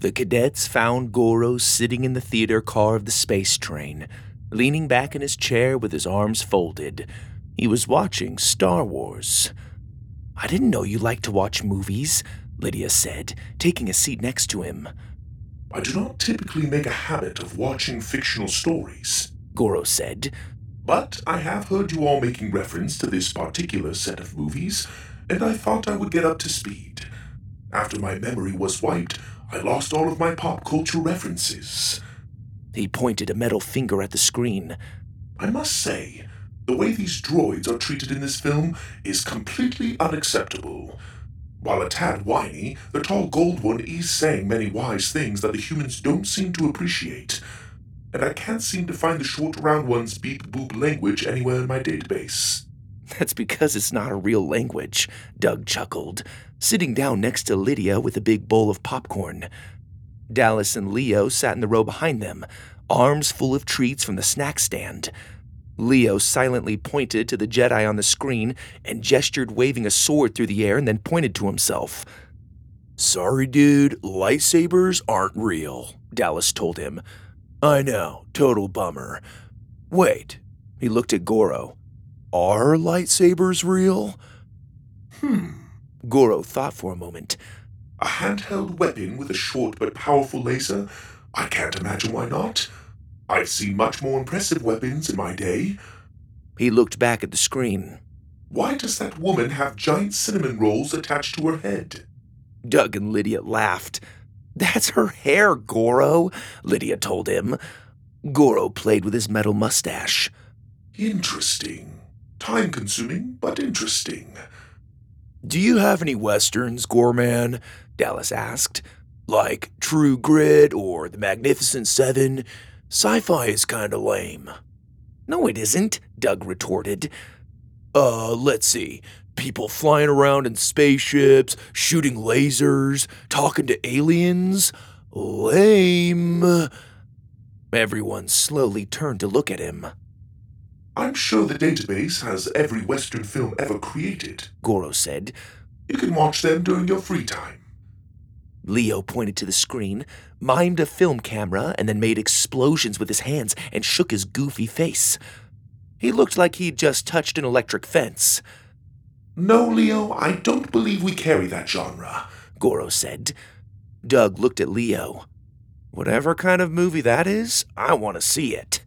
The cadets found Goro sitting in the theater car of the space train, leaning back in his chair with his arms folded. He was watching Star Wars. I didn't know you liked to watch movies, Lydia said, taking a seat next to him. I do not typically make a habit of watching fictional stories, Goro said. But I have heard you all making reference to this particular set of movies, and I thought I would get up to speed. After my memory was wiped, I lost all of my pop culture references. He pointed a metal finger at the screen. I must say, the way these droids are treated in this film is completely unacceptable. While a tad whiny, the tall gold one is saying many wise things that the humans don't seem to appreciate. And I can't seem to find the short round one's beep boop language anywhere in my database. That's because it's not a real language, Doug chuckled, sitting down next to Lydia with a big bowl of popcorn. Dallas and Leo sat in the row behind them, arms full of treats from the snack stand. Leo silently pointed to the Jedi on the screen and gestured, waving a sword through the air, and then pointed to himself. Sorry, dude, lightsabers aren't real, Dallas told him. I know, total bummer. Wait, he looked at Goro. Are lightsabers real? Hmm. Goro thought for a moment. A handheld weapon with a short but powerful laser? I can't imagine why not. I've seen much more impressive weapons in my day. He looked back at the screen. Why does that woman have giant cinnamon rolls attached to her head? Doug and Lydia laughed. That's her hair, Goro, Lydia told him. Goro played with his metal mustache. Interesting. Time consuming, but interesting. Do you have any westerns, Gorman? Dallas asked. Like True Grit or The Magnificent Seven? Sci fi is kinda lame. No, it isn't, Doug retorted. Uh, let's see. People flying around in spaceships, shooting lasers, talking to aliens? Lame. Everyone slowly turned to look at him. I'm sure the database has every Western film ever created, Goro said. You can watch them during your free time. Leo pointed to the screen, mimed a film camera, and then made explosions with his hands and shook his goofy face. He looked like he'd just touched an electric fence. No, Leo, I don't believe we carry that genre, Goro said. Doug looked at Leo. Whatever kind of movie that is, I want to see it.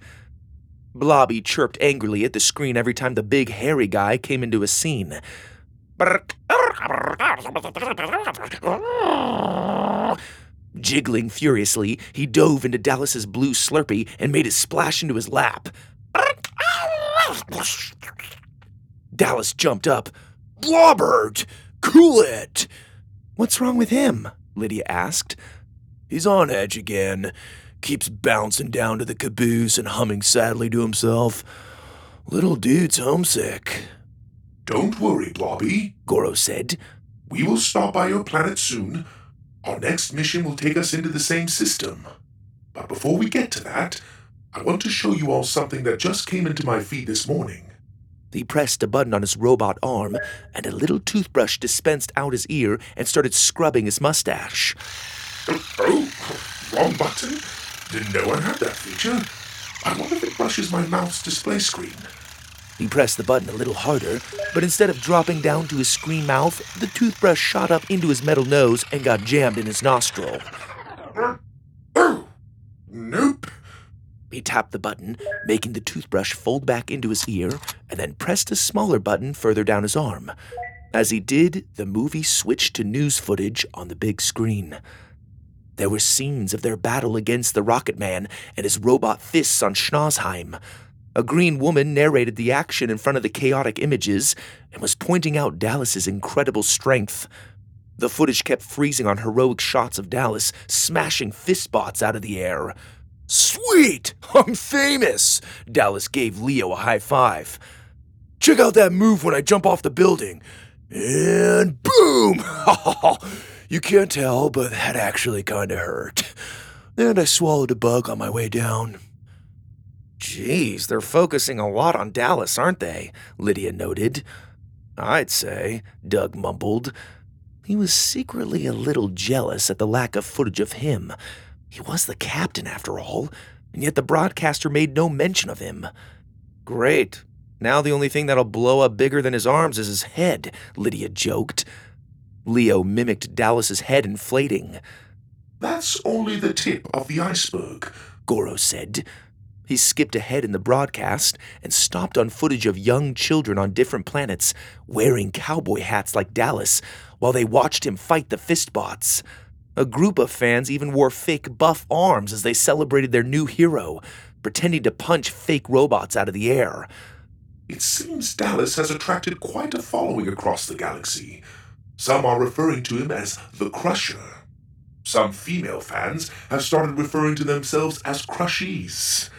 Blobby chirped angrily at the screen every time the big hairy guy came into a scene. Jiggling furiously, he dove into Dallas's blue Slurpee and made it splash into his lap. Dallas jumped up. Blobbert! Cool it! What's wrong with him? Lydia asked. He's on edge again. Keeps bouncing down to the caboose and humming sadly to himself. Little dude's homesick. Don't worry, Blobby, Goro said. We will stop by your planet soon. Our next mission will take us into the same system. But before we get to that, I want to show you all something that just came into my feed this morning. He pressed a button on his robot arm, and a little toothbrush dispensed out his ear and started scrubbing his mustache. Oh, wrong button? Didn't know I had that feature. I wonder if it brushes my mouth's display screen. He pressed the button a little harder, but instead of dropping down to his screen mouth, the toothbrush shot up into his metal nose and got jammed in his nostril. Uh, oh, nope. He tapped the button, making the toothbrush fold back into his ear, and then pressed a smaller button further down his arm. As he did, the movie switched to news footage on the big screen. There were scenes of their battle against the Rocket Man and his robot fists on Schnauzheim. A green woman narrated the action in front of the chaotic images and was pointing out Dallas's incredible strength. The footage kept freezing on heroic shots of Dallas smashing fistbots out of the air. Sweet! I'm famous! Dallas gave Leo a high five. Check out that move when I jump off the building. And boom! you can't tell, but that actually kinda hurt. And I swallowed a bug on my way down. Geez, they're focusing a lot on Dallas, aren't they? Lydia noted. I'd say, Doug mumbled. He was secretly a little jealous at the lack of footage of him. He was the captain, after all, and yet the broadcaster made no mention of him. Great. Now the only thing that'll blow up bigger than his arms is his head, Lydia joked. Leo mimicked Dallas's head inflating. That's only the tip of the iceberg, Goro said. He skipped ahead in the broadcast and stopped on footage of young children on different planets wearing cowboy hats like Dallas while they watched him fight the fistbots. A group of fans even wore fake buff arms as they celebrated their new hero, pretending to punch fake robots out of the air. It seems Dallas has attracted quite a following across the galaxy. Some are referring to him as the Crusher. Some female fans have started referring to themselves as Crushies.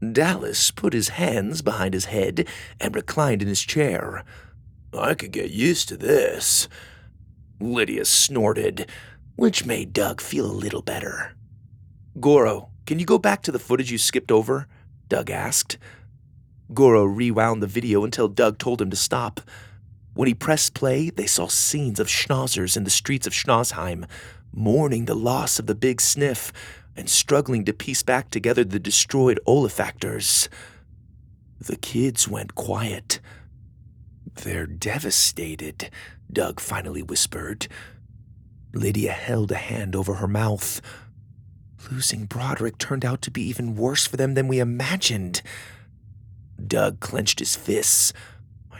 Dallas put his hands behind his head and reclined in his chair. I could get used to this. Lydia snorted, which made Doug feel a little better. Goro, can you go back to the footage you skipped over? Doug asked. Goro rewound the video until Doug told him to stop. When he pressed play, they saw scenes of schnauzers in the streets of Schnauzheim, mourning the loss of the big sniff and struggling to piece back together the destroyed olfactors. The kids went quiet. They're devastated, Doug finally whispered. Lydia held a hand over her mouth. Losing Broderick turned out to be even worse for them than we imagined. Doug clenched his fists.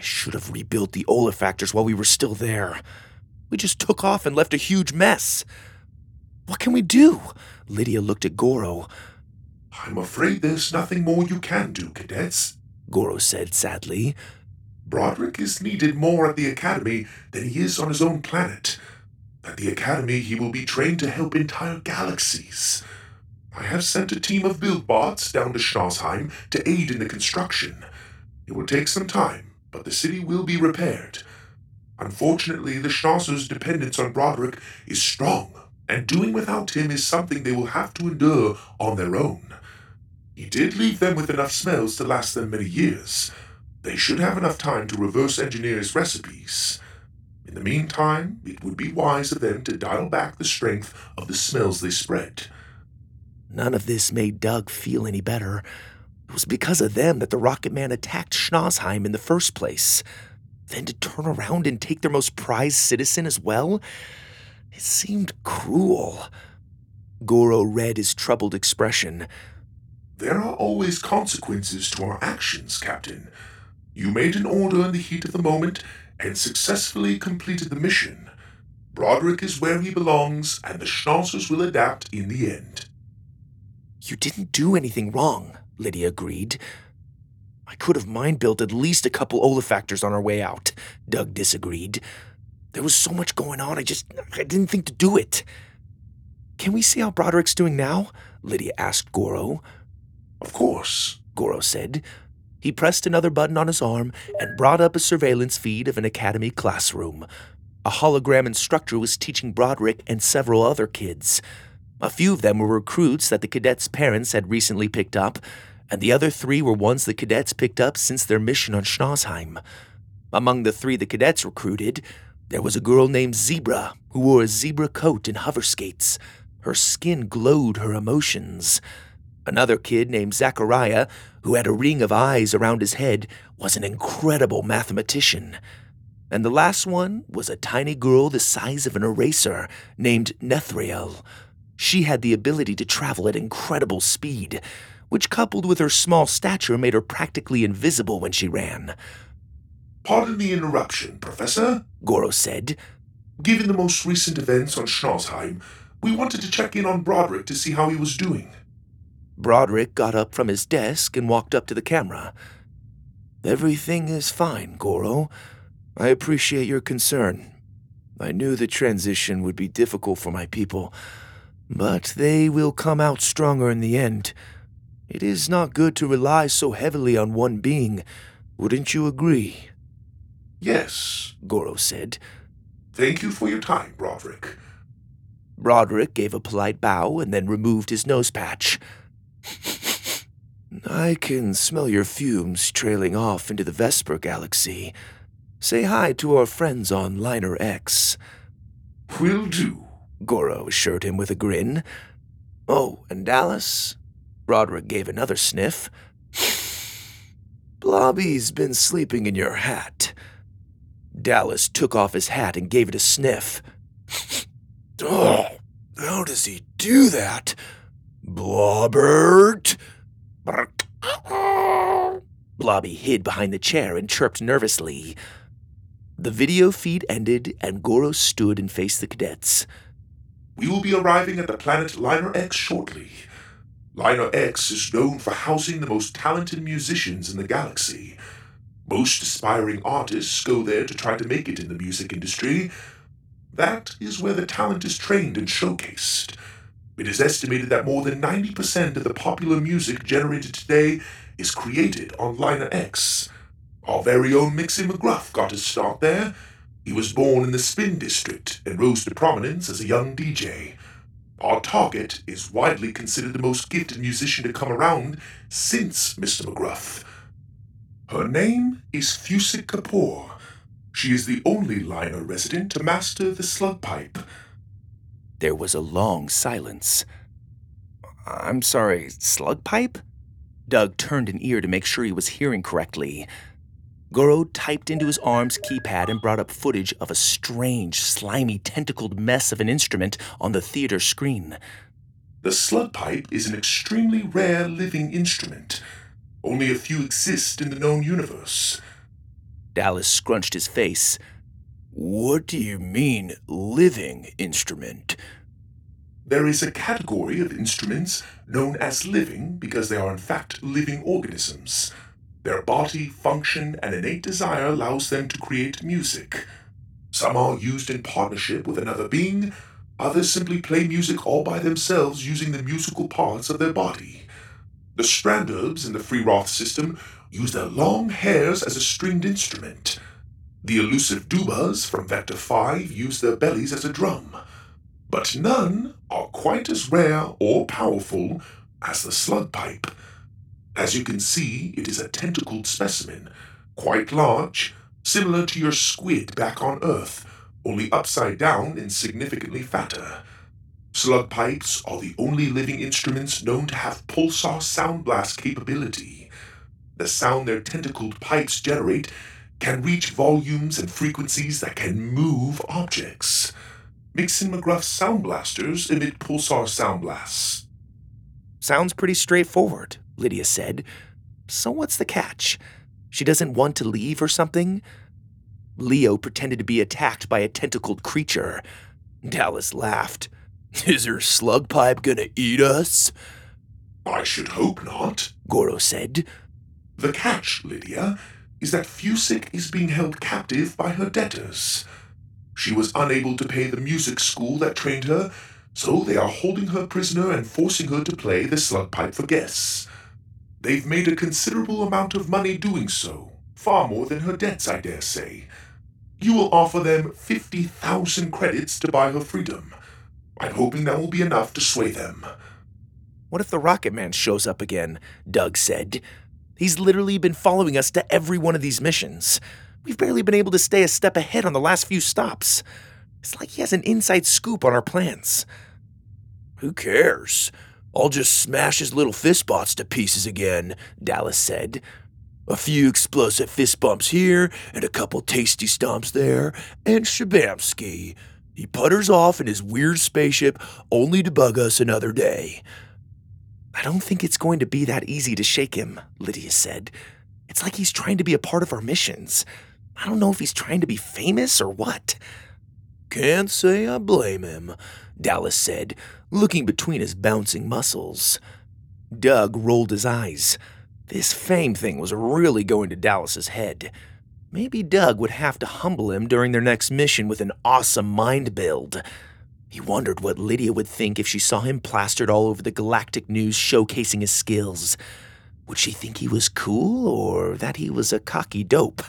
I should have rebuilt the olfactors while we were still there. We just took off and left a huge mess. What can we do? Lydia looked at Goro. I'm afraid there's nothing more you can do, cadets, Goro said sadly. Broderick is needed more at the Academy than he is on his own planet. At the Academy, he will be trained to help entire galaxies. I have sent a team of buildbots down to Schnauzheim to aid in the construction. It will take some time, but the city will be repaired. Unfortunately, the Schnauzers' dependence on Broderick is strong and doing without him is something they will have to endure on their own. He did leave them with enough smells to last them many years. They should have enough time to reverse engineer his recipes. In the meantime, it would be wise of them to dial back the strength of the smells they spread. None of this made Doug feel any better. It was because of them that the Rocket Man attacked Schnauzheim in the first place. Then to turn around and take their most prized citizen as well? It seemed cruel. Goro read his troubled expression. There are always consequences to our actions, Captain. You made an order in the heat of the moment and successfully completed the mission. Broderick is where he belongs, and the Schnauzers will adapt in the end. You didn't do anything wrong, Lydia agreed. I could have mind built at least a couple olfactors on our way out, Doug disagreed. There was so much going on, I just I didn't think to do it. Can we see how Broderick's doing now? Lydia asked Goro. Of course, Goro said. He pressed another button on his arm and brought up a surveillance feed of an academy classroom. A hologram instructor was teaching Broderick and several other kids. A few of them were recruits that the cadets' parents had recently picked up, and the other three were ones the cadets picked up since their mission on Schnauzheim. Among the three the cadets recruited there was a girl named Zebra who wore a zebra coat and hover skates. Her skin glowed her emotions. Another kid named Zachariah, who had a ring of eyes around his head, was an incredible mathematician. And the last one was a tiny girl the size of an eraser named Nethriel. She had the ability to travel at incredible speed, which, coupled with her small stature, made her practically invisible when she ran. Pardon the interruption, Professor, Goro said. Given the most recent events on Schnauzheim, we wanted to check in on Broderick to see how he was doing. Broderick got up from his desk and walked up to the camera. Everything is fine, Goro. I appreciate your concern. I knew the transition would be difficult for my people, but they will come out stronger in the end. It is not good to rely so heavily on one being. Wouldn't you agree? Yes, Goro said. Thank you for your time, Broderick. Broderick gave a polite bow and then removed his nose patch. I can smell your fumes trailing off into the Vesper galaxy. Say hi to our friends on Lyner X. Will do. Goro assured him with a grin. Oh, and Dallas? Broderick gave another sniff. Blobby's been sleeping in your hat. Dallas took off his hat and gave it a sniff. oh, how does he do that? Blobbert! Blobby hid behind the chair and chirped nervously. The video feed ended, and Goro stood and faced the cadets. We will be arriving at the planet Lyner X shortly. Lyner X is known for housing the most talented musicians in the galaxy. Most aspiring artists go there to try to make it in the music industry. That is where the talent is trained and showcased. It is estimated that more than 90% of the popular music generated today is created on Lyner X. Our very own Mixie McGruff got his start there. He was born in the Spin District and rose to prominence as a young DJ. Our target is widely considered the most gifted musician to come around since Mr. McGruff. Her name is Fusik Kapoor. She is the only Lyner resident to master the slug pipe. There was a long silence. I'm sorry, slug pipe? Doug turned an ear to make sure he was hearing correctly. Goro typed into his arm's keypad and brought up footage of a strange, slimy, tentacled mess of an instrument on the theater screen. The slug pipe is an extremely rare living instrument. Only a few exist in the known universe. Dallas scrunched his face. What do you mean, living instrument? There is a category of instruments known as living because they are in fact living organisms. Their body, function, and innate desire allows them to create music. Some are used in partnership with another being, others simply play music all by themselves using the musical parts of their body. The Strandherbs in the Free Roth system use their long hairs as a stringed instrument. The elusive Dubas from Vector 5 use their bellies as a drum. But none are quite as rare or powerful as the slug pipe. As you can see, it is a tentacled specimen, quite large, similar to your squid back on Earth, only upside down and significantly fatter. Slug pipes are the only living instruments known to have pulsar sound blast capability. The sound their tentacled pipes generate can reach volumes and frequencies that can move objects. Mixon McGruff's sound blasters emit pulsar sound blasts. Sounds pretty straightforward, Lydia said. So what's the catch? She doesn't want to leave or something? Leo pretended to be attacked by a tentacled creature. Dallas laughed. Is her slug pipe gonna eat us? I should hope not, Goro said. The catch, Lydia, is that Fusik is being held captive by her debtors. She was unable to pay the music school that trained her, so they are holding her prisoner and forcing her to play the slug pipe for guests. They've made a considerable amount of money doing so, far more than her debts, I dare say. You will offer them 50,000 credits to buy her freedom. I'm hoping that will be enough to sway them. What if the Rocket Man shows up again? Doug said. He's literally been following us to every one of these missions. We've barely been able to stay a step ahead on the last few stops. It's like he has an inside scoop on our plans. Who cares? I'll just smash his little fist bots to pieces again, Dallas said. A few explosive fist bumps here, and a couple tasty stomps there, and shabamski. He putters off in his weird spaceship only to bug us another day. I don't think it's going to be that easy to shake him, Lydia said. It's like he's trying to be a part of our missions. I don't know if he's trying to be famous or what. Can't say I blame him, Dallas said, looking between his bouncing muscles. Doug rolled his eyes. This fame thing was really going to Dallas's head. Maybe Doug would have to humble him during their next mission with an awesome mind build. He wondered what Lydia would think if she saw him plastered all over the galactic news showcasing his skills. Would she think he was cool or that he was a cocky dope?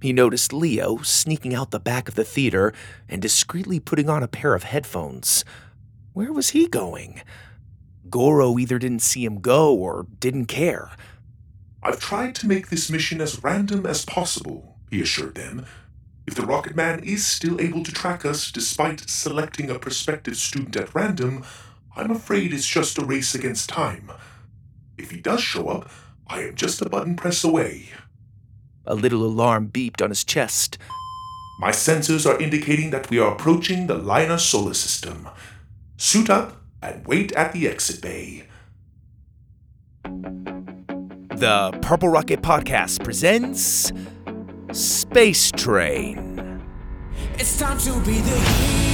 He noticed Leo sneaking out the back of the theater and discreetly putting on a pair of headphones. Where was he going? Goro either didn't see him go or didn't care. I've tried to make this mission as random as possible, he assured them. If the Rocket Man is still able to track us despite selecting a prospective student at random, I'm afraid it's just a race against time. If he does show up, I am just a button press away. A little alarm beeped on his chest. My sensors are indicating that we are approaching the Lyner solar system. Suit up and wait at the exit bay. The Purple Rocket Podcast presents Space Train. It's time to be the hero.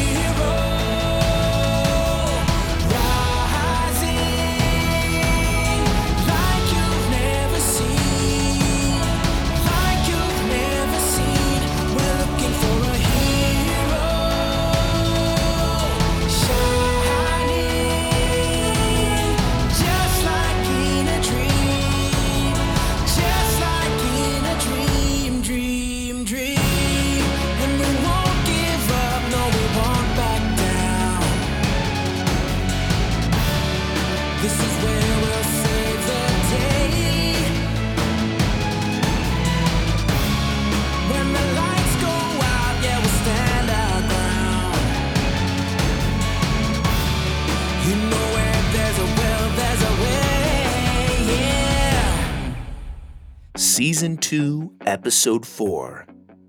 Season 2, Episode 4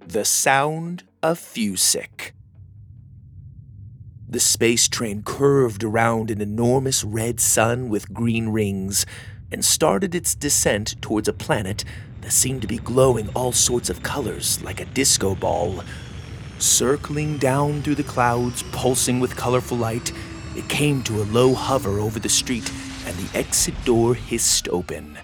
The Sound of Fusik. The space train curved around an enormous red sun with green rings and started its descent towards a planet that seemed to be glowing all sorts of colors like a disco ball. Circling down through the clouds, pulsing with colorful light, it came to a low hover over the street and the exit door hissed open.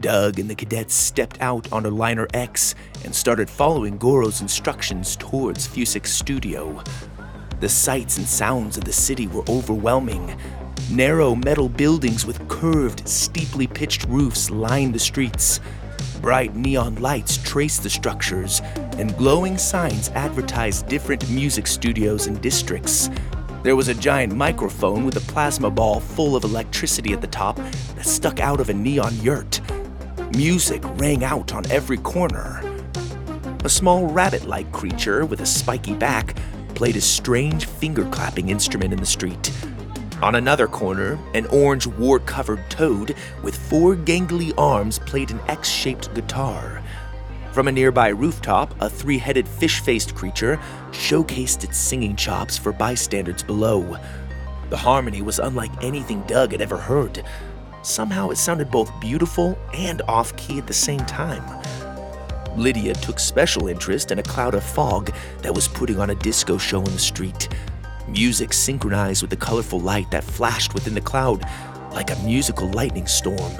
Doug and the cadets stepped out onto Lyner X and started following Goro's instructions towards Fusik's studio. The sights and sounds of the city were overwhelming. Narrow metal buildings with curved, steeply pitched roofs lined the streets. Bright neon lights traced the structures, and glowing signs advertised different music studios and districts. There was a giant microphone with a plasma ball full of electricity at the top that stuck out of a neon yurt. Music rang out on every corner. A small rabbit like creature with a spiky back played a strange finger clapping instrument in the street. On another corner, an orange wart covered toad with four gangly arms played an X shaped guitar. From a nearby rooftop, a three headed fish faced creature showcased its singing chops for bystanders below. The harmony was unlike anything Doug had ever heard. Somehow it sounded both beautiful and off key at the same time. Lydia took special interest in a cloud of fog that was putting on a disco show in the street. Music synchronized with the colorful light that flashed within the cloud like a musical lightning storm.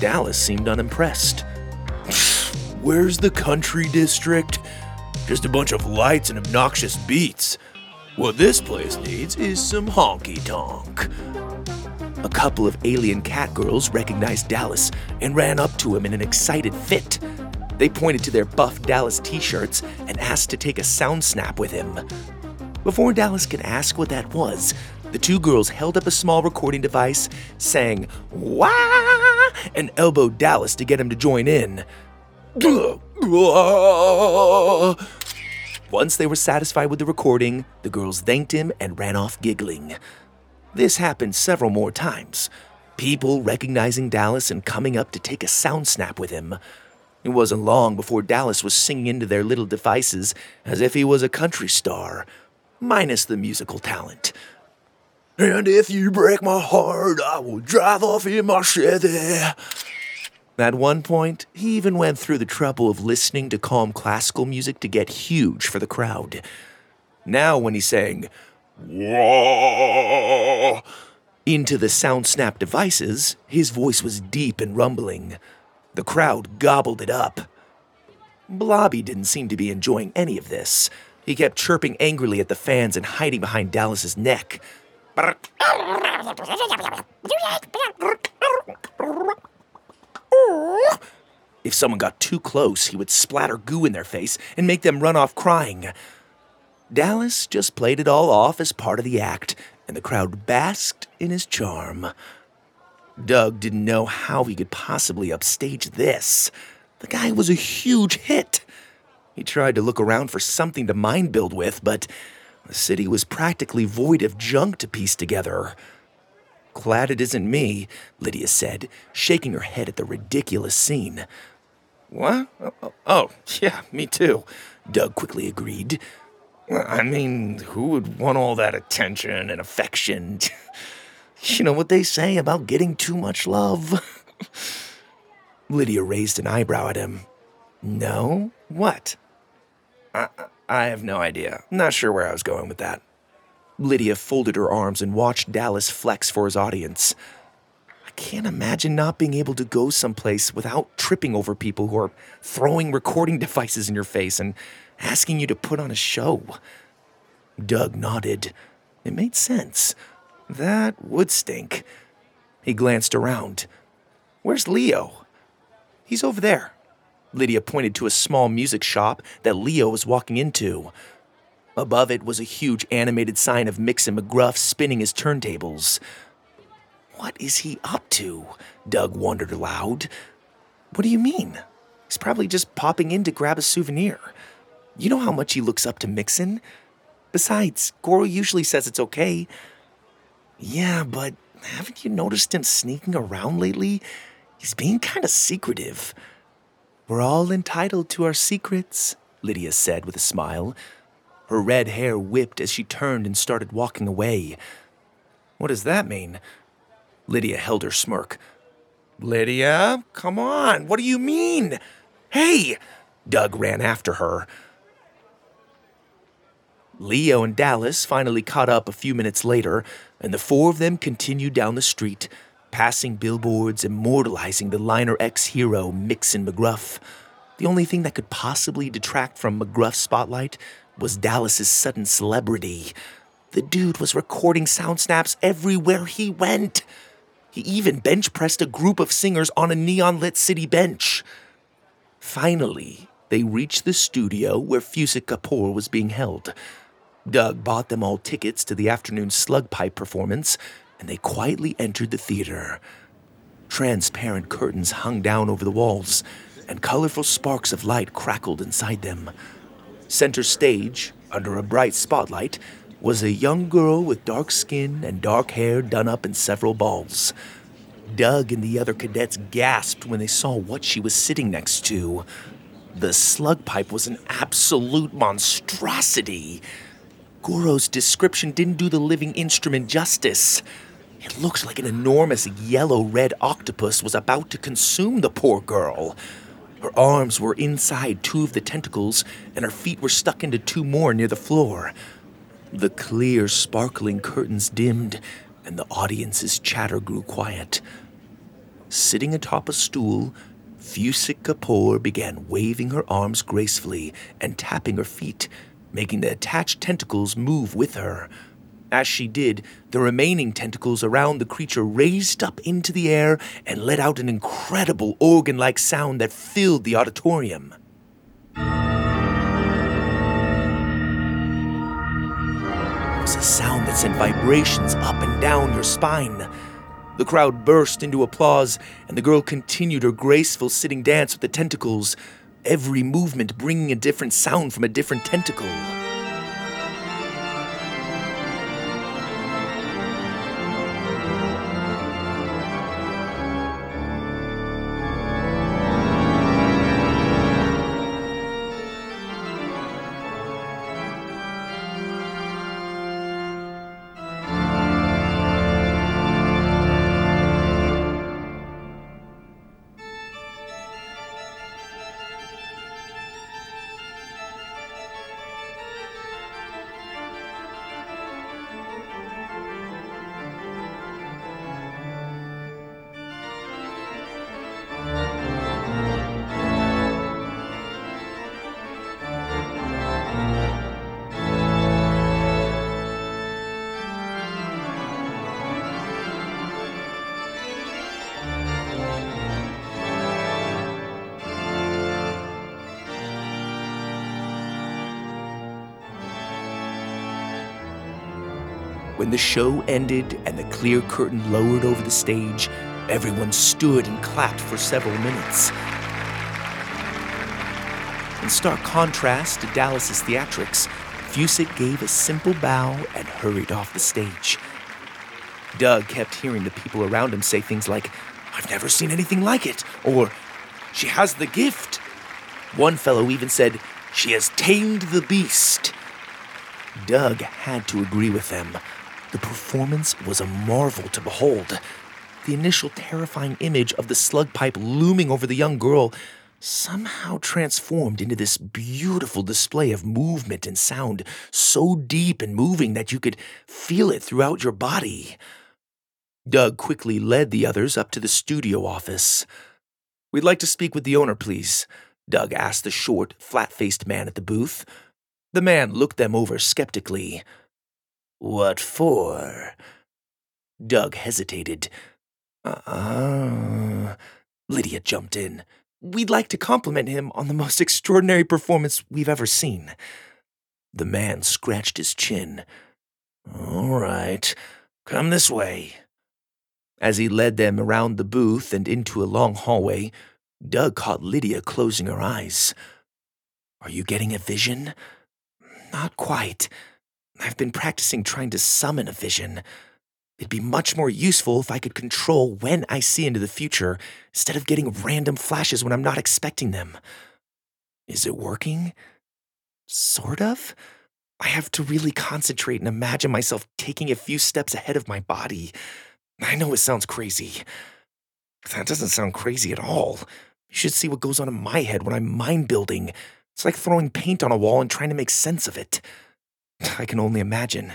Dallas seemed unimpressed. Where's the country district? Just a bunch of lights and obnoxious beats. What this place needs is some honky tonk. A couple of alien cat girls recognized Dallas and ran up to him in an excited fit. They pointed to their buff Dallas t shirts and asked to take a sound snap with him. Before Dallas could ask what that was, the two girls held up a small recording device, sang Wah! and elbowed Dallas to get him to join in. Once they were satisfied with the recording, the girls thanked him and ran off giggling. This happened several more times. People recognizing Dallas and coming up to take a sound snap with him. It wasn't long before Dallas was singing into their little devices as if he was a country star, minus the musical talent. And if you break my heart, I will drive off in my Chevy. At one point, he even went through the trouble of listening to calm classical music to get huge for the crowd. Now, when he sang, Into the sound snap devices, his voice was deep and rumbling. The crowd gobbled it up. Blobby didn't seem to be enjoying any of this. He kept chirping angrily at the fans and hiding behind Dallas's neck. If someone got too close, he would splatter goo in their face and make them run off crying. Dallas just played it all off as part of the act, and the crowd basked in his charm. Doug didn't know how he could possibly upstage this. The guy was a huge hit. He tried to look around for something to mind build with, but the city was practically void of junk to piece together. Glad it isn't me, Lydia said, shaking her head at the ridiculous scene. What? Oh, oh, oh yeah, me too, Doug quickly agreed. I mean, who would want all that attention and affection? you know what they say about getting too much love? Lydia raised an eyebrow at him. No? What? I, I have no idea. Not sure where I was going with that. Lydia folded her arms and watched Dallas flex for his audience. Can't imagine not being able to go someplace without tripping over people who are throwing recording devices in your face and asking you to put on a show. Doug nodded. It made sense. That would stink. He glanced around. Where's Leo? He's over there. Lydia pointed to a small music shop that Leo was walking into. Above it was a huge animated sign of Mixon McGruff spinning his turntables. What is he up to? Doug wondered aloud. What do you mean? He's probably just popping in to grab a souvenir. You know how much he looks up to Mixon? Besides, Goro usually says it's okay. Yeah, but haven't you noticed him sneaking around lately? He's being kind of secretive. We're all entitled to our secrets, Lydia said with a smile. Her red hair whipped as she turned and started walking away. What does that mean? Lydia held her smirk. Lydia, come on, what do you mean? Hey! Doug ran after her. Leo and Dallas finally caught up a few minutes later, and the four of them continued down the street, passing billboards immortalizing the Lyner X hero Mixon McGruff. The only thing that could possibly detract from McGruff's spotlight was Dallas's sudden celebrity. The dude was recording sound snaps everywhere he went. He even bench pressed a group of singers on a neon lit city bench. Finally, they reached the studio where Fusik Kapoor was being held. Doug bought them all tickets to the afternoon slug pipe performance, and they quietly entered the theater. Transparent curtains hung down over the walls, and colorful sparks of light crackled inside them. Center stage, under a bright spotlight, was a young girl with dark skin and dark hair done up in several balls. Doug and the other cadets gasped when they saw what she was sitting next to. The slug pipe was an absolute monstrosity. Goro's description didn't do the living instrument justice. It looked like an enormous yellow red octopus was about to consume the poor girl. Her arms were inside two of the tentacles, and her feet were stuck into two more near the floor. The clear, sparkling curtains dimmed, and the audience's chatter grew quiet. Sitting atop a stool, Fusik Kapoor began waving her arms gracefully and tapping her feet making the attached tentacles move with her. As she did, the remaining tentacles around the creature raised up into the air and let out an incredible organ like sound that filled the auditorium. Sound that sent vibrations up and down your spine. The crowd burst into applause, and the girl continued her graceful sitting dance with the tentacles every movement bringing a different sound from a different tentacle. When the show ended and the clear curtain lowered over the stage, Everyone stood and clapped for several minutes. In stark contrast to Dallas's theatrics, Fusik gave a simple bow and hurried off the stage. Doug kept hearing the people around him say things like, I've never seen anything like it, or She has the gift. One fellow even said, She has tamed the beast. Doug had to agree with them. The performance was a marvel to behold. The initial terrifying image of the slug pipe looming over the young girl somehow transformed into this beautiful display of movement and sound, so deep and moving that you could feel it throughout your body. Doug quickly led the others up to the studio office. We'd like to speak with the owner, please, Doug asked the short, flat faced man at the booth. The man looked them over skeptically. What for? Doug hesitated. Uh, Lydia jumped in. We'd like to compliment him on the most extraordinary performance we've ever seen. The man scratched his chin. All right, come this way. As he led them around the booth and into a long hallway, Doug caught Lydia closing her eyes. Are you getting a vision? Not quite. I've been practicing trying to summon a vision. It'd be much more useful if I could control when I see into the future instead of getting random flashes when I'm not expecting them. Is it working? Sort of. I have to really concentrate and imagine myself taking a few steps ahead of my body. I know it sounds crazy. That doesn't sound crazy at all. You should see what goes on in my head when I'm mind building. It's like throwing paint on a wall and trying to make sense of it. I can only imagine.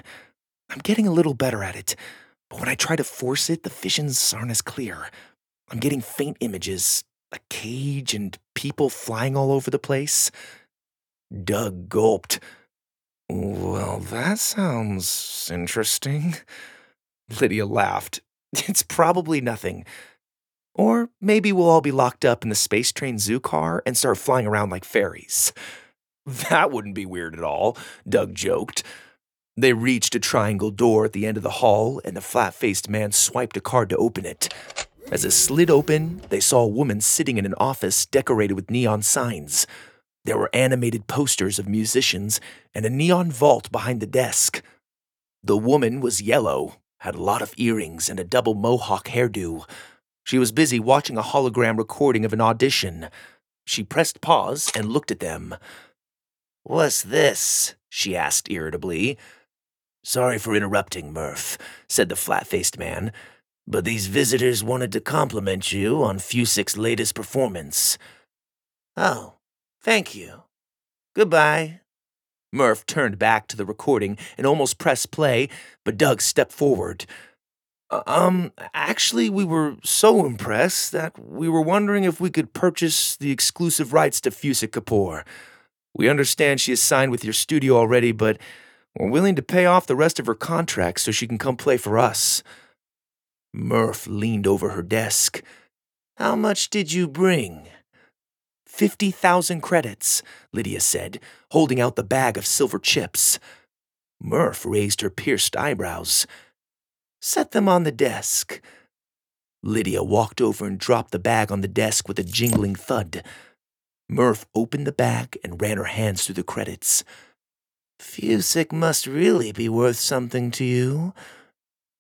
I'm getting a little better at it, but when I try to force it, the visions aren't as clear. I'm getting faint images, a cage and people flying all over the place. Doug gulped. Well, that sounds interesting. Lydia laughed. It's probably nothing. Or maybe we'll all be locked up in the space train zoo car and start flying around like fairies. That wouldn't be weird at all, Doug joked. They reached a triangle door at the end of the hall, and the flat faced man swiped a card to open it. As it slid open, they saw a woman sitting in an office decorated with neon signs. There were animated posters of musicians and a neon vault behind the desk. The woman was yellow, had a lot of earrings and a double mohawk hairdo. She was busy watching a hologram recording of an audition. She pressed pause and looked at them. What's this? she asked irritably. Sorry for interrupting, Murph, said the flat faced man, but these visitors wanted to compliment you on Fusik's latest performance. Oh, thank you. Goodbye. Murph turned back to the recording and almost pressed play, but Doug stepped forward. "Uh, Um, actually, we were so impressed that we were wondering if we could purchase the exclusive rights to Fusik Kapoor. We understand she is signed with your studio already, but we're willing to pay off the rest of her contract so she can come play for us. Murph leaned over her desk. How much did you bring? Fifty thousand credits, Lydia said, holding out the bag of silver chips. Murph raised her pierced eyebrows. Set them on the desk. Lydia walked over and dropped the bag on the desk with a jingling thud. Murph opened the bag and ran her hands through the credits. Fusik must really be worth something to you.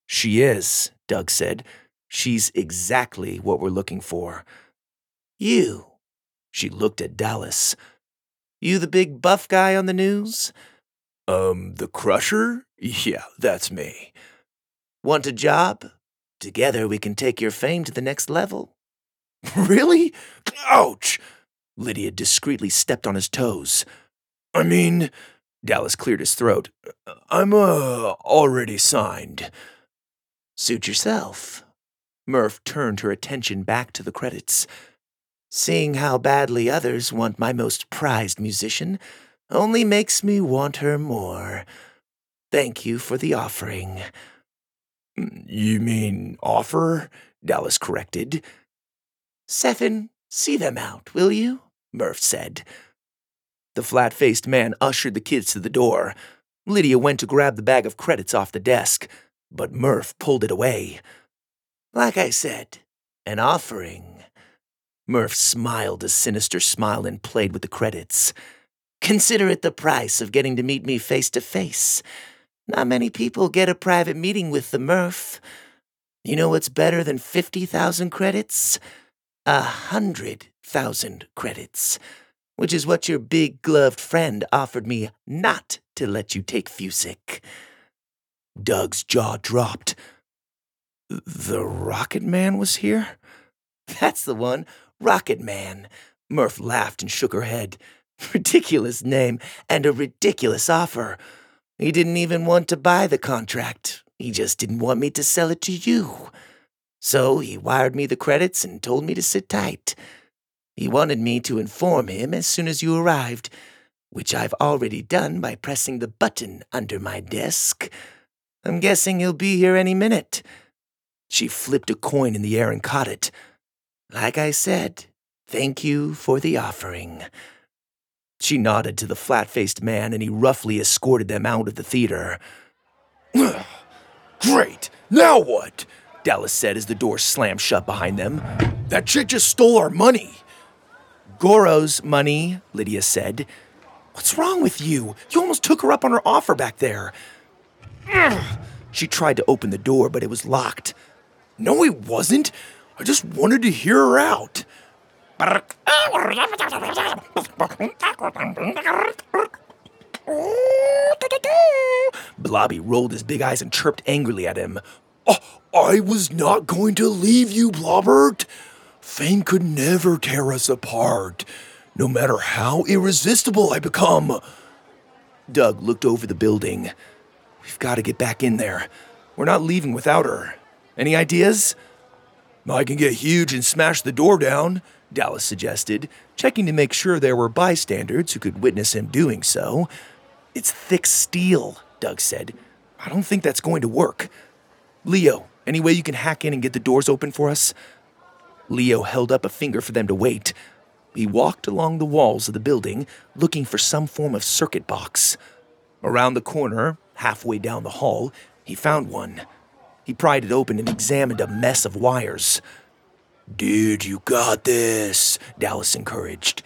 She is, Doug said. She's exactly what we're looking for. You. She looked at Dallas. You the big buff guy on the news? Um, the Crusher? Yeah, that's me. Want a job? Together we can take your fame to the next level. Really? Ouch! Lydia discreetly stepped on his toes. I mean, Dallas cleared his throat. I'm, uh, already signed. Suit yourself. Murph turned her attention back to the credits. Seeing how badly others want my most prized musician only makes me want her more. Thank you for the offering. You mean offer? Dallas corrected. Seven, see them out, will you? Murph said. The flat faced man ushered the kids to the door. Lydia went to grab the bag of credits off the desk, but Murph pulled it away. Like I said, an offering. Murph smiled a sinister smile and played with the credits. Consider it the price of getting to meet me face to face. Not many people get a private meeting with the Murph. You know what's better than 50,000 credits? A hundred thousand credits, which is what your big gloved friend offered me not to let you take Fusik. Doug's jaw dropped. The Rocket Man was here? That's the one, Rocket Man. Murph laughed and shook her head. Ridiculous name and a ridiculous offer. He didn't even want to buy the contract. He just didn't want me to sell it to you. So he wired me the credits and told me to sit tight. He wanted me to inform him as soon as you arrived, which I've already done by pressing the button under my desk. I'm guessing he'll be here any minute. She flipped a coin in the air and caught it. Like I said, thank you for the offering. She nodded to the flat faced man and he roughly escorted them out of the theater. Great! Now what? Dallas said as the door slammed shut behind them. That chick just stole our money. Goro's money, Lydia said. What's wrong with you? You almost took her up on her offer back there. She tried to open the door, but it was locked. No, it wasn't. I just wanted to hear her out. Blobby rolled his big eyes and chirped angrily at him. Oh, I was not going to leave you, Blobbert. Fame could never tear us apart, no matter how irresistible I become. Doug looked over the building. We've got to get back in there. We're not leaving without her. Any ideas? I can get huge and smash the door down, Dallas suggested, checking to make sure there were bystanders who could witness him doing so. It's thick steel, Doug said. I don't think that's going to work. Leo, any way you can hack in and get the doors open for us? Leo held up a finger for them to wait. He walked along the walls of the building, looking for some form of circuit box. Around the corner, halfway down the hall, he found one. He pried it open and examined a mess of wires. Dude, you got this, Dallas encouraged.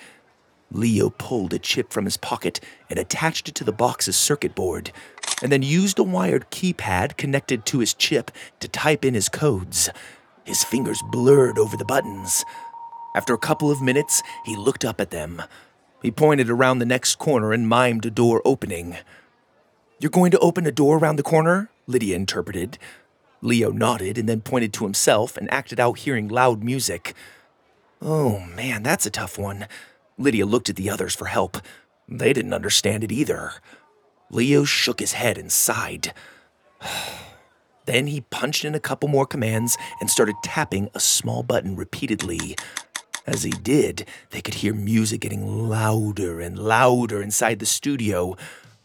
Leo pulled a chip from his pocket and attached it to the box's circuit board, and then used a wired keypad connected to his chip to type in his codes. His fingers blurred over the buttons. After a couple of minutes, he looked up at them. He pointed around the next corner and mimed a door opening. You're going to open a door around the corner? Lydia interpreted. Leo nodded and then pointed to himself and acted out hearing loud music. Oh man, that's a tough one. Lydia looked at the others for help. They didn't understand it either. Leo shook his head and sighed. then he punched in a couple more commands and started tapping a small button repeatedly. As he did, they could hear music getting louder and louder inside the studio.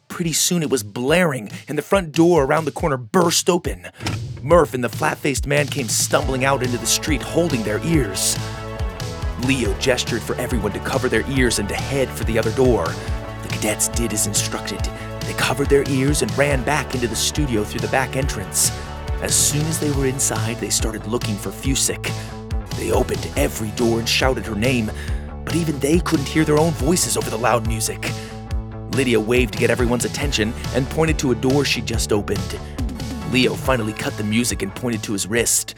Pretty soon it was blaring, and the front door around the corner burst open. Murph and the flat faced man came stumbling out into the street holding their ears. Leo gestured for everyone to cover their ears and to head for the other door. The cadets did as instructed. They covered their ears and ran back into the studio through the back entrance. As soon as they were inside, they started looking for Fusik. They opened every door and shouted her name, but even they couldn't hear their own voices over the loud music. Lydia waved to get everyone's attention and pointed to a door she just opened. Leo finally cut the music and pointed to his wrist.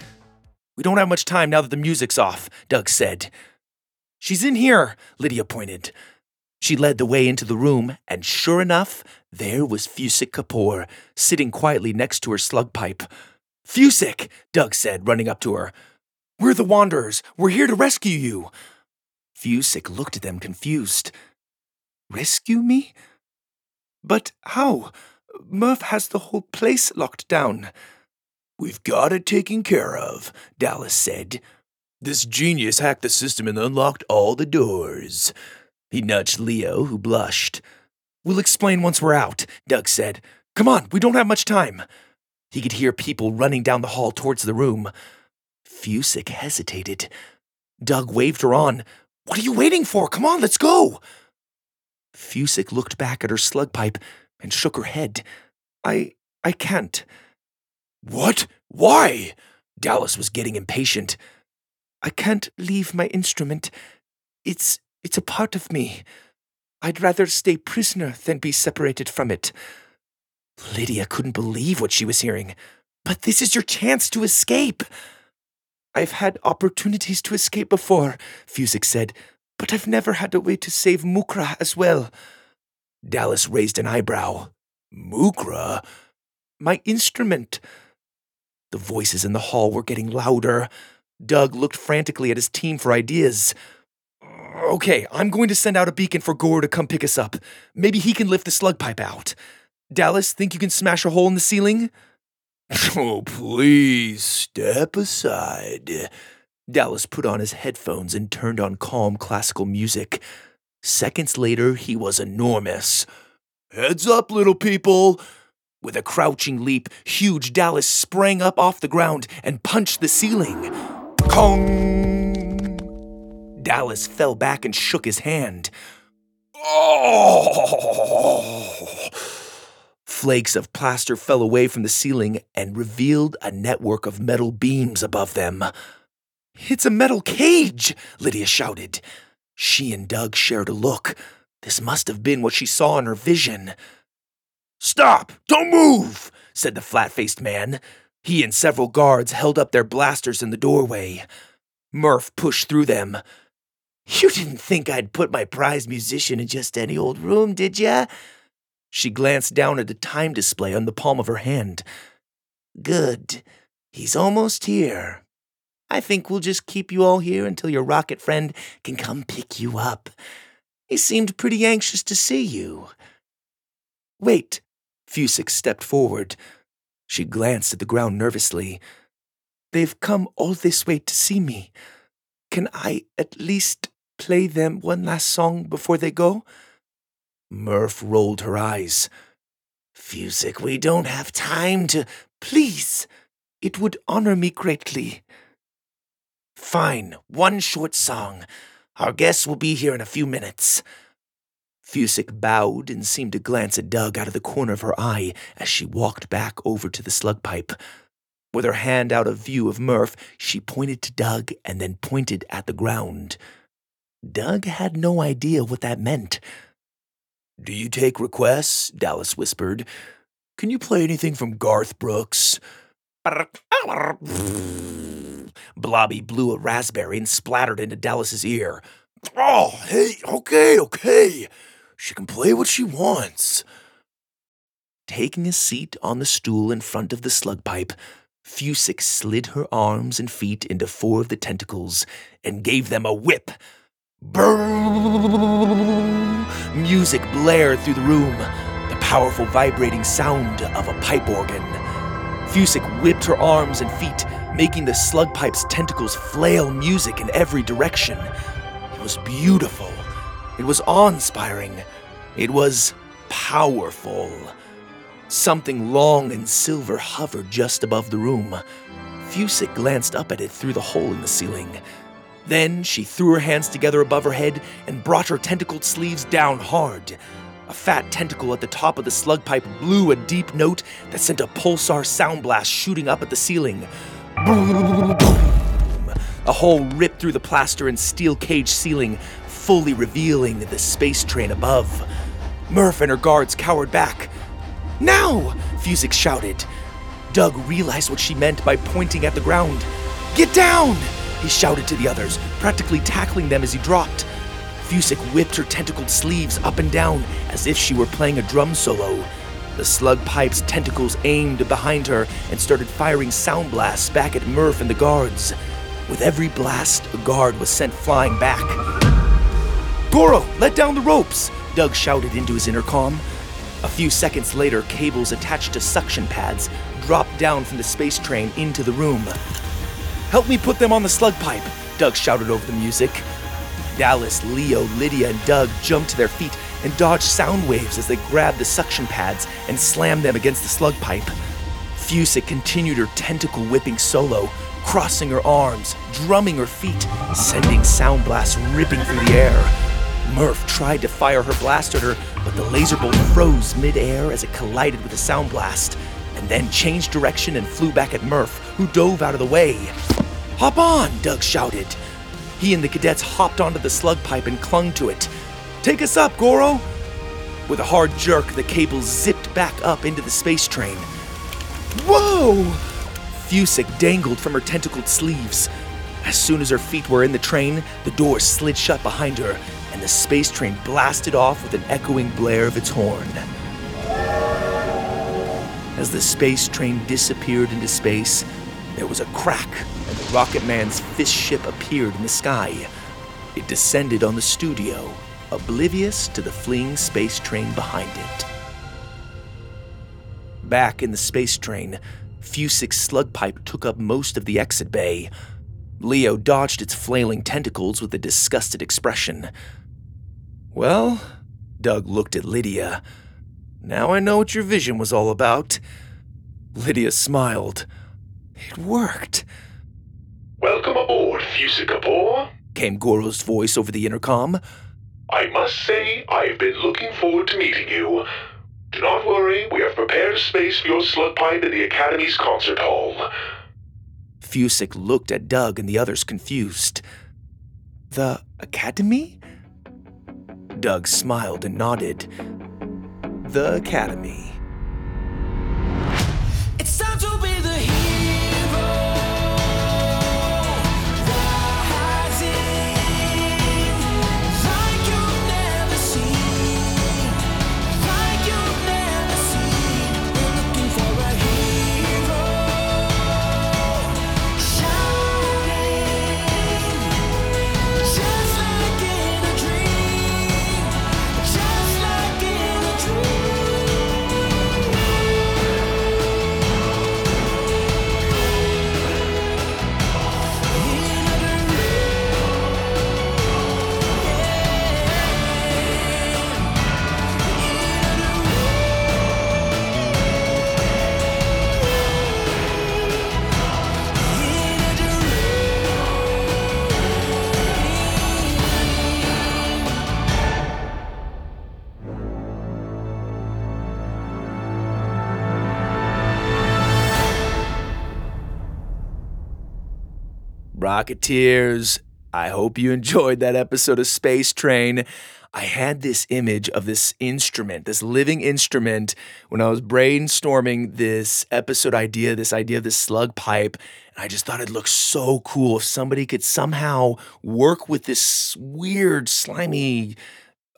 We don't have much time now that the music's off, Doug said. She's in here, Lydia pointed. She led the way into the room, and sure enough, there was Fusik Kapoor, sitting quietly next to her slug pipe. Fusik, Doug said, running up to her. We're the Wanderers. We're here to rescue you. Fusik looked at them confused. Rescue me? But how? Murph has the whole place locked down. We've got it taken care of, Dallas said. This genius hacked the system and unlocked all the doors. He nudged Leo, who blushed. We'll explain once we're out, Doug said. Come on, we don't have much time. He could hear people running down the hall towards the room. Fusik hesitated. Doug waved her on. What are you waiting for? Come on, let's go. Fusik looked back at her slug pipe and shook her head. I. I can't. What? Why? Dallas was getting impatient. I can't leave my instrument. It's it's a part of me. I'd rather stay prisoner than be separated from it. Lydia couldn't believe what she was hearing. But this is your chance to escape. I've had opportunities to escape before, Fusik said, but I've never had a way to save Mukra as well. Dallas raised an eyebrow. Mukra? My instrument. The voices in the hall were getting louder. Doug looked frantically at his team for ideas. Okay, I'm going to send out a beacon for Gore to come pick us up. Maybe he can lift the slug pipe out. Dallas, think you can smash a hole in the ceiling? Oh, please step aside. Dallas put on his headphones and turned on calm classical music. Seconds later, he was enormous. Heads up, little people! With a crouching leap, huge Dallas sprang up off the ground and punched the ceiling. Kong! Dallas fell back and shook his hand. Oh! Flakes of plaster fell away from the ceiling and revealed a network of metal beams above them. It's a metal cage, Lydia shouted. She and Doug shared a look. This must have been what she saw in her vision. Stop! Don't move! said the flat faced man. He and several guards held up their blasters in the doorway. Murph pushed through them. You didn't think I'd put my prize musician in just any old room, did ya? She glanced down at the time display on the palm of her hand. Good. He's almost here. I think we'll just keep you all here until your rocket friend can come pick you up. He seemed pretty anxious to see you. Wait. Fusik stepped forward. She glanced at the ground nervously. They've come all this way to see me. Can I at least play them one last song before they go? Murph rolled her eyes. Fusik, we don't have time to. Please, it would honor me greatly. Fine, one short song. Our guests will be here in a few minutes. Fusik bowed and seemed to glance at Doug out of the corner of her eye as she walked back over to the slug pipe. With her hand out of view of Murph, she pointed to Doug and then pointed at the ground. Doug had no idea what that meant. Do you take requests? Dallas whispered. Can you play anything from Garth Brooks? Blobby blew a raspberry and splattered into Dallas's ear. Oh, hey, okay, okay. She can play what she wants. Taking a seat on the stool in front of the slug pipe, Fusik slid her arms and feet into four of the tentacles and gave them a whip. Brrrr! Music blared through the room, the powerful vibrating sound of a pipe organ. Fusik whipped her arms and feet, making the slug pipe's tentacles flail music in every direction. It was beautiful. It was awe inspiring. It was powerful. Something long and silver hovered just above the room. Fusik glanced up at it through the hole in the ceiling. Then she threw her hands together above her head and brought her tentacled sleeves down hard. A fat tentacle at the top of the slug pipe blew a deep note that sent a pulsar sound blast shooting up at the ceiling. A hole ripped through the plaster and steel cage ceiling, fully revealing the space train above. Murph and her guards cowered back. Now! Fusik shouted. Doug realized what she meant by pointing at the ground. Get down! He shouted to the others, practically tackling them as he dropped. Fusik whipped her tentacled sleeves up and down as if she were playing a drum solo. The slug pipe's tentacles aimed behind her and started firing sound blasts back at Murph and the guards. With every blast, a guard was sent flying back. Goro, let down the ropes! Doug shouted into his intercom. A few seconds later, cables attached to suction pads dropped down from the space train into the room. Help me put them on the slug pipe, Doug shouted over the music. Dallas, Leo, Lydia, and Doug jumped to their feet and dodged sound waves as they grabbed the suction pads and slammed them against the slug pipe. Fusik continued her tentacle whipping solo, crossing her arms, drumming her feet, sending sound blasts ripping through the air. Murph tried to fire her blast at her, but the laser bolt froze midair as it collided with the sound blast, and then changed direction and flew back at Murph, who dove out of the way. Hop on, Doug shouted. He and the cadets hopped onto the slug pipe and clung to it. Take us up, Goro! With a hard jerk, the cable zipped back up into the space train. Whoa! Fusik dangled from her tentacled sleeves. As soon as her feet were in the train, the doors slid shut behind her, and the space train blasted off with an echoing blare of its horn. As the space train disappeared into space, there was a crack, and the Rocket Man's fist ship appeared in the sky. It descended on the studio, oblivious to the fleeing space train behind it. Back in the space train, Fusik's slug pipe took up most of the exit bay. Leo dodged its flailing tentacles with a disgusted expression. Well, Doug looked at Lydia. Now I know what your vision was all about. Lydia smiled. It worked, Welcome aboard, Fusik came Goro's voice over the intercom. I must say, I've been looking forward to meeting you. Do not worry, we have prepared a space for your slug pipe in the Academy's concert hall. Fusik looked at Doug and the others confused. The Academy? Doug smiled and nodded. The Academy. It's time to be Rocketeers, I hope you enjoyed that episode of Space Train. I had this image of this instrument, this living instrument, when I was brainstorming this episode idea, this idea of this slug pipe. And I just thought it looked so cool if somebody could somehow work with this weird, slimy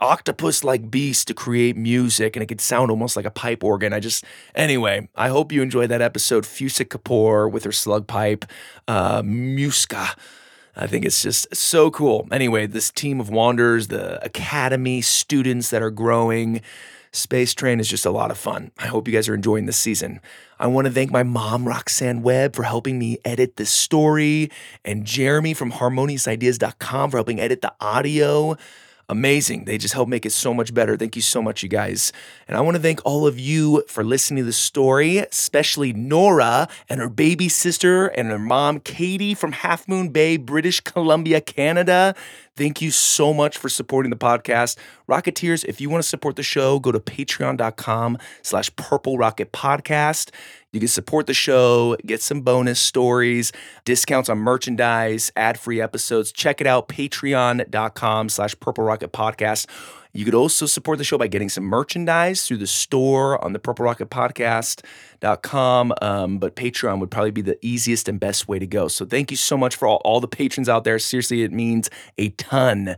octopus like beast to create music and it could sound almost like a pipe organ. I just, anyway, I hope you enjoyed that episode. Fusik Kapoor with her slug pipe, uh, Muska. I think it's just so cool. Anyway, this team of Wanderers, the Academy students that are growing, Space Train is just a lot of fun. I hope you guys are enjoying this season. I want to thank my mom, Roxanne Webb, for helping me edit this story, and Jeremy from harmoniousideas.com for helping edit the audio amazing. They just help make it so much better. Thank you so much, you guys. And I want to thank all of you for listening to the story, especially Nora and her baby sister and her mom, Katie from Half Moon Bay, British Columbia, Canada. Thank you so much for supporting the podcast. Rocketeers, if you want to support the show, go to patreon.com slash purple rocket podcast. You can support the show, get some bonus stories, discounts on merchandise, ad-free episodes. Check it out, patreon.com slash purple rocket podcast. You could also support the show by getting some merchandise through the store on the purple rocket podcast.com. Um, but Patreon would probably be the easiest and best way to go. So thank you so much for all, all the patrons out there. Seriously, it means a ton.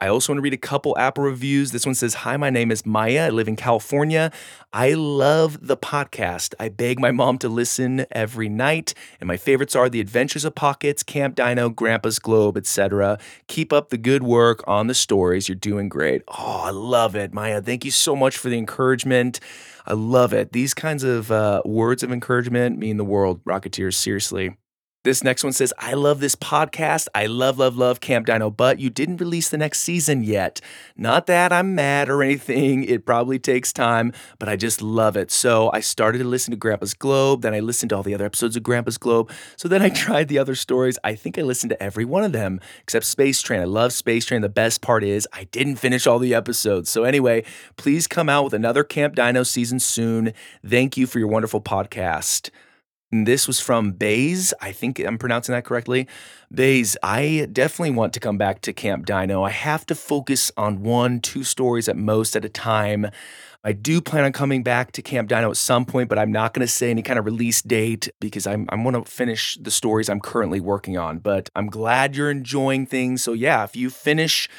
I also want to read a couple Apple reviews. This one says, Hi, my name is Maya. I live in California. I love the podcast. I beg my mom to listen every night. And my favorites are The Adventures of Pockets, Camp Dino, Grandpa's Globe, etc. Keep up the good work on the stories. You're doing great. Oh, I love it, Maya. Thank you so much for the encouragement. I love it. These kinds of uh, words of encouragement mean the world, Rocketeers, seriously. This next one says, I love this podcast. I love, love, love Camp Dino, but you didn't release the next season yet. Not that I'm mad or anything. It probably takes time, but I just love it. So I started to listen to Grandpa's Globe. Then I listened to all the other episodes of Grandpa's Globe. So then I tried the other stories. I think I listened to every one of them except Space Train. I love Space Train. The best part is I didn't finish all the episodes. So anyway, please come out with another Camp Dino season soon. Thank you for your wonderful podcast. This was from Bays. I think I'm pronouncing that correctly. Bays, I definitely want to come back to Camp Dino. I have to focus on one, two stories at most at a time. I do plan on coming back to Camp Dino at some point, but I'm not going to say any kind of release date because I'm, I want to finish the stories I'm currently working on. But I'm glad you're enjoying things. So, yeah, if you finish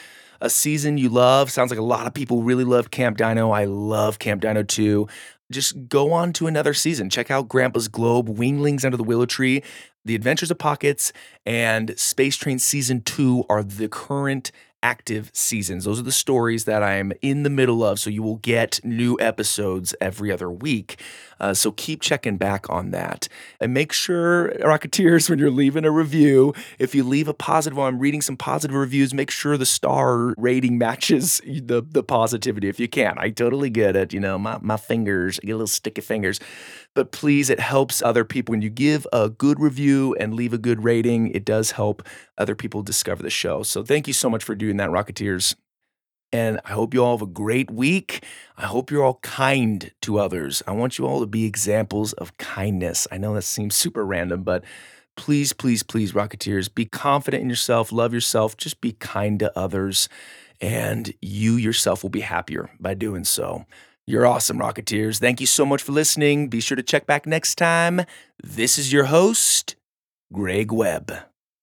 a season you love, sounds like a lot of people really love Camp Dino. I love Camp Dino too just go on to another season. Check out Grandpa's Globe, Winglings Under the Willow Tree, The Adventures of Pockets, and Space Train Season 2 are the current active seasons. Those are the stories that I'm in the middle of. So you will get new episodes every other week. Uh, so keep checking back on that. And make sure, Rocketeers, when you're leaving a review, if you leave a positive one, I'm reading some positive reviews, make sure the star rating matches the, the positivity if you can. I totally get it. You know, my, my fingers, I get a little sticky fingers. But please, it helps other people. When you give a good review and leave a good rating, it does help other people discover the show. So thank you so much for doing that, Rocketeers. And I hope you all have a great week. I hope you're all kind to others. I want you all to be examples of kindness. I know that seems super random, but please, please, please, Rocketeers, be confident in yourself, love yourself, just be kind to others, and you yourself will be happier by doing so. You're awesome, Rocketeers. Thank you so much for listening. Be sure to check back next time. This is your host, Greg Webb.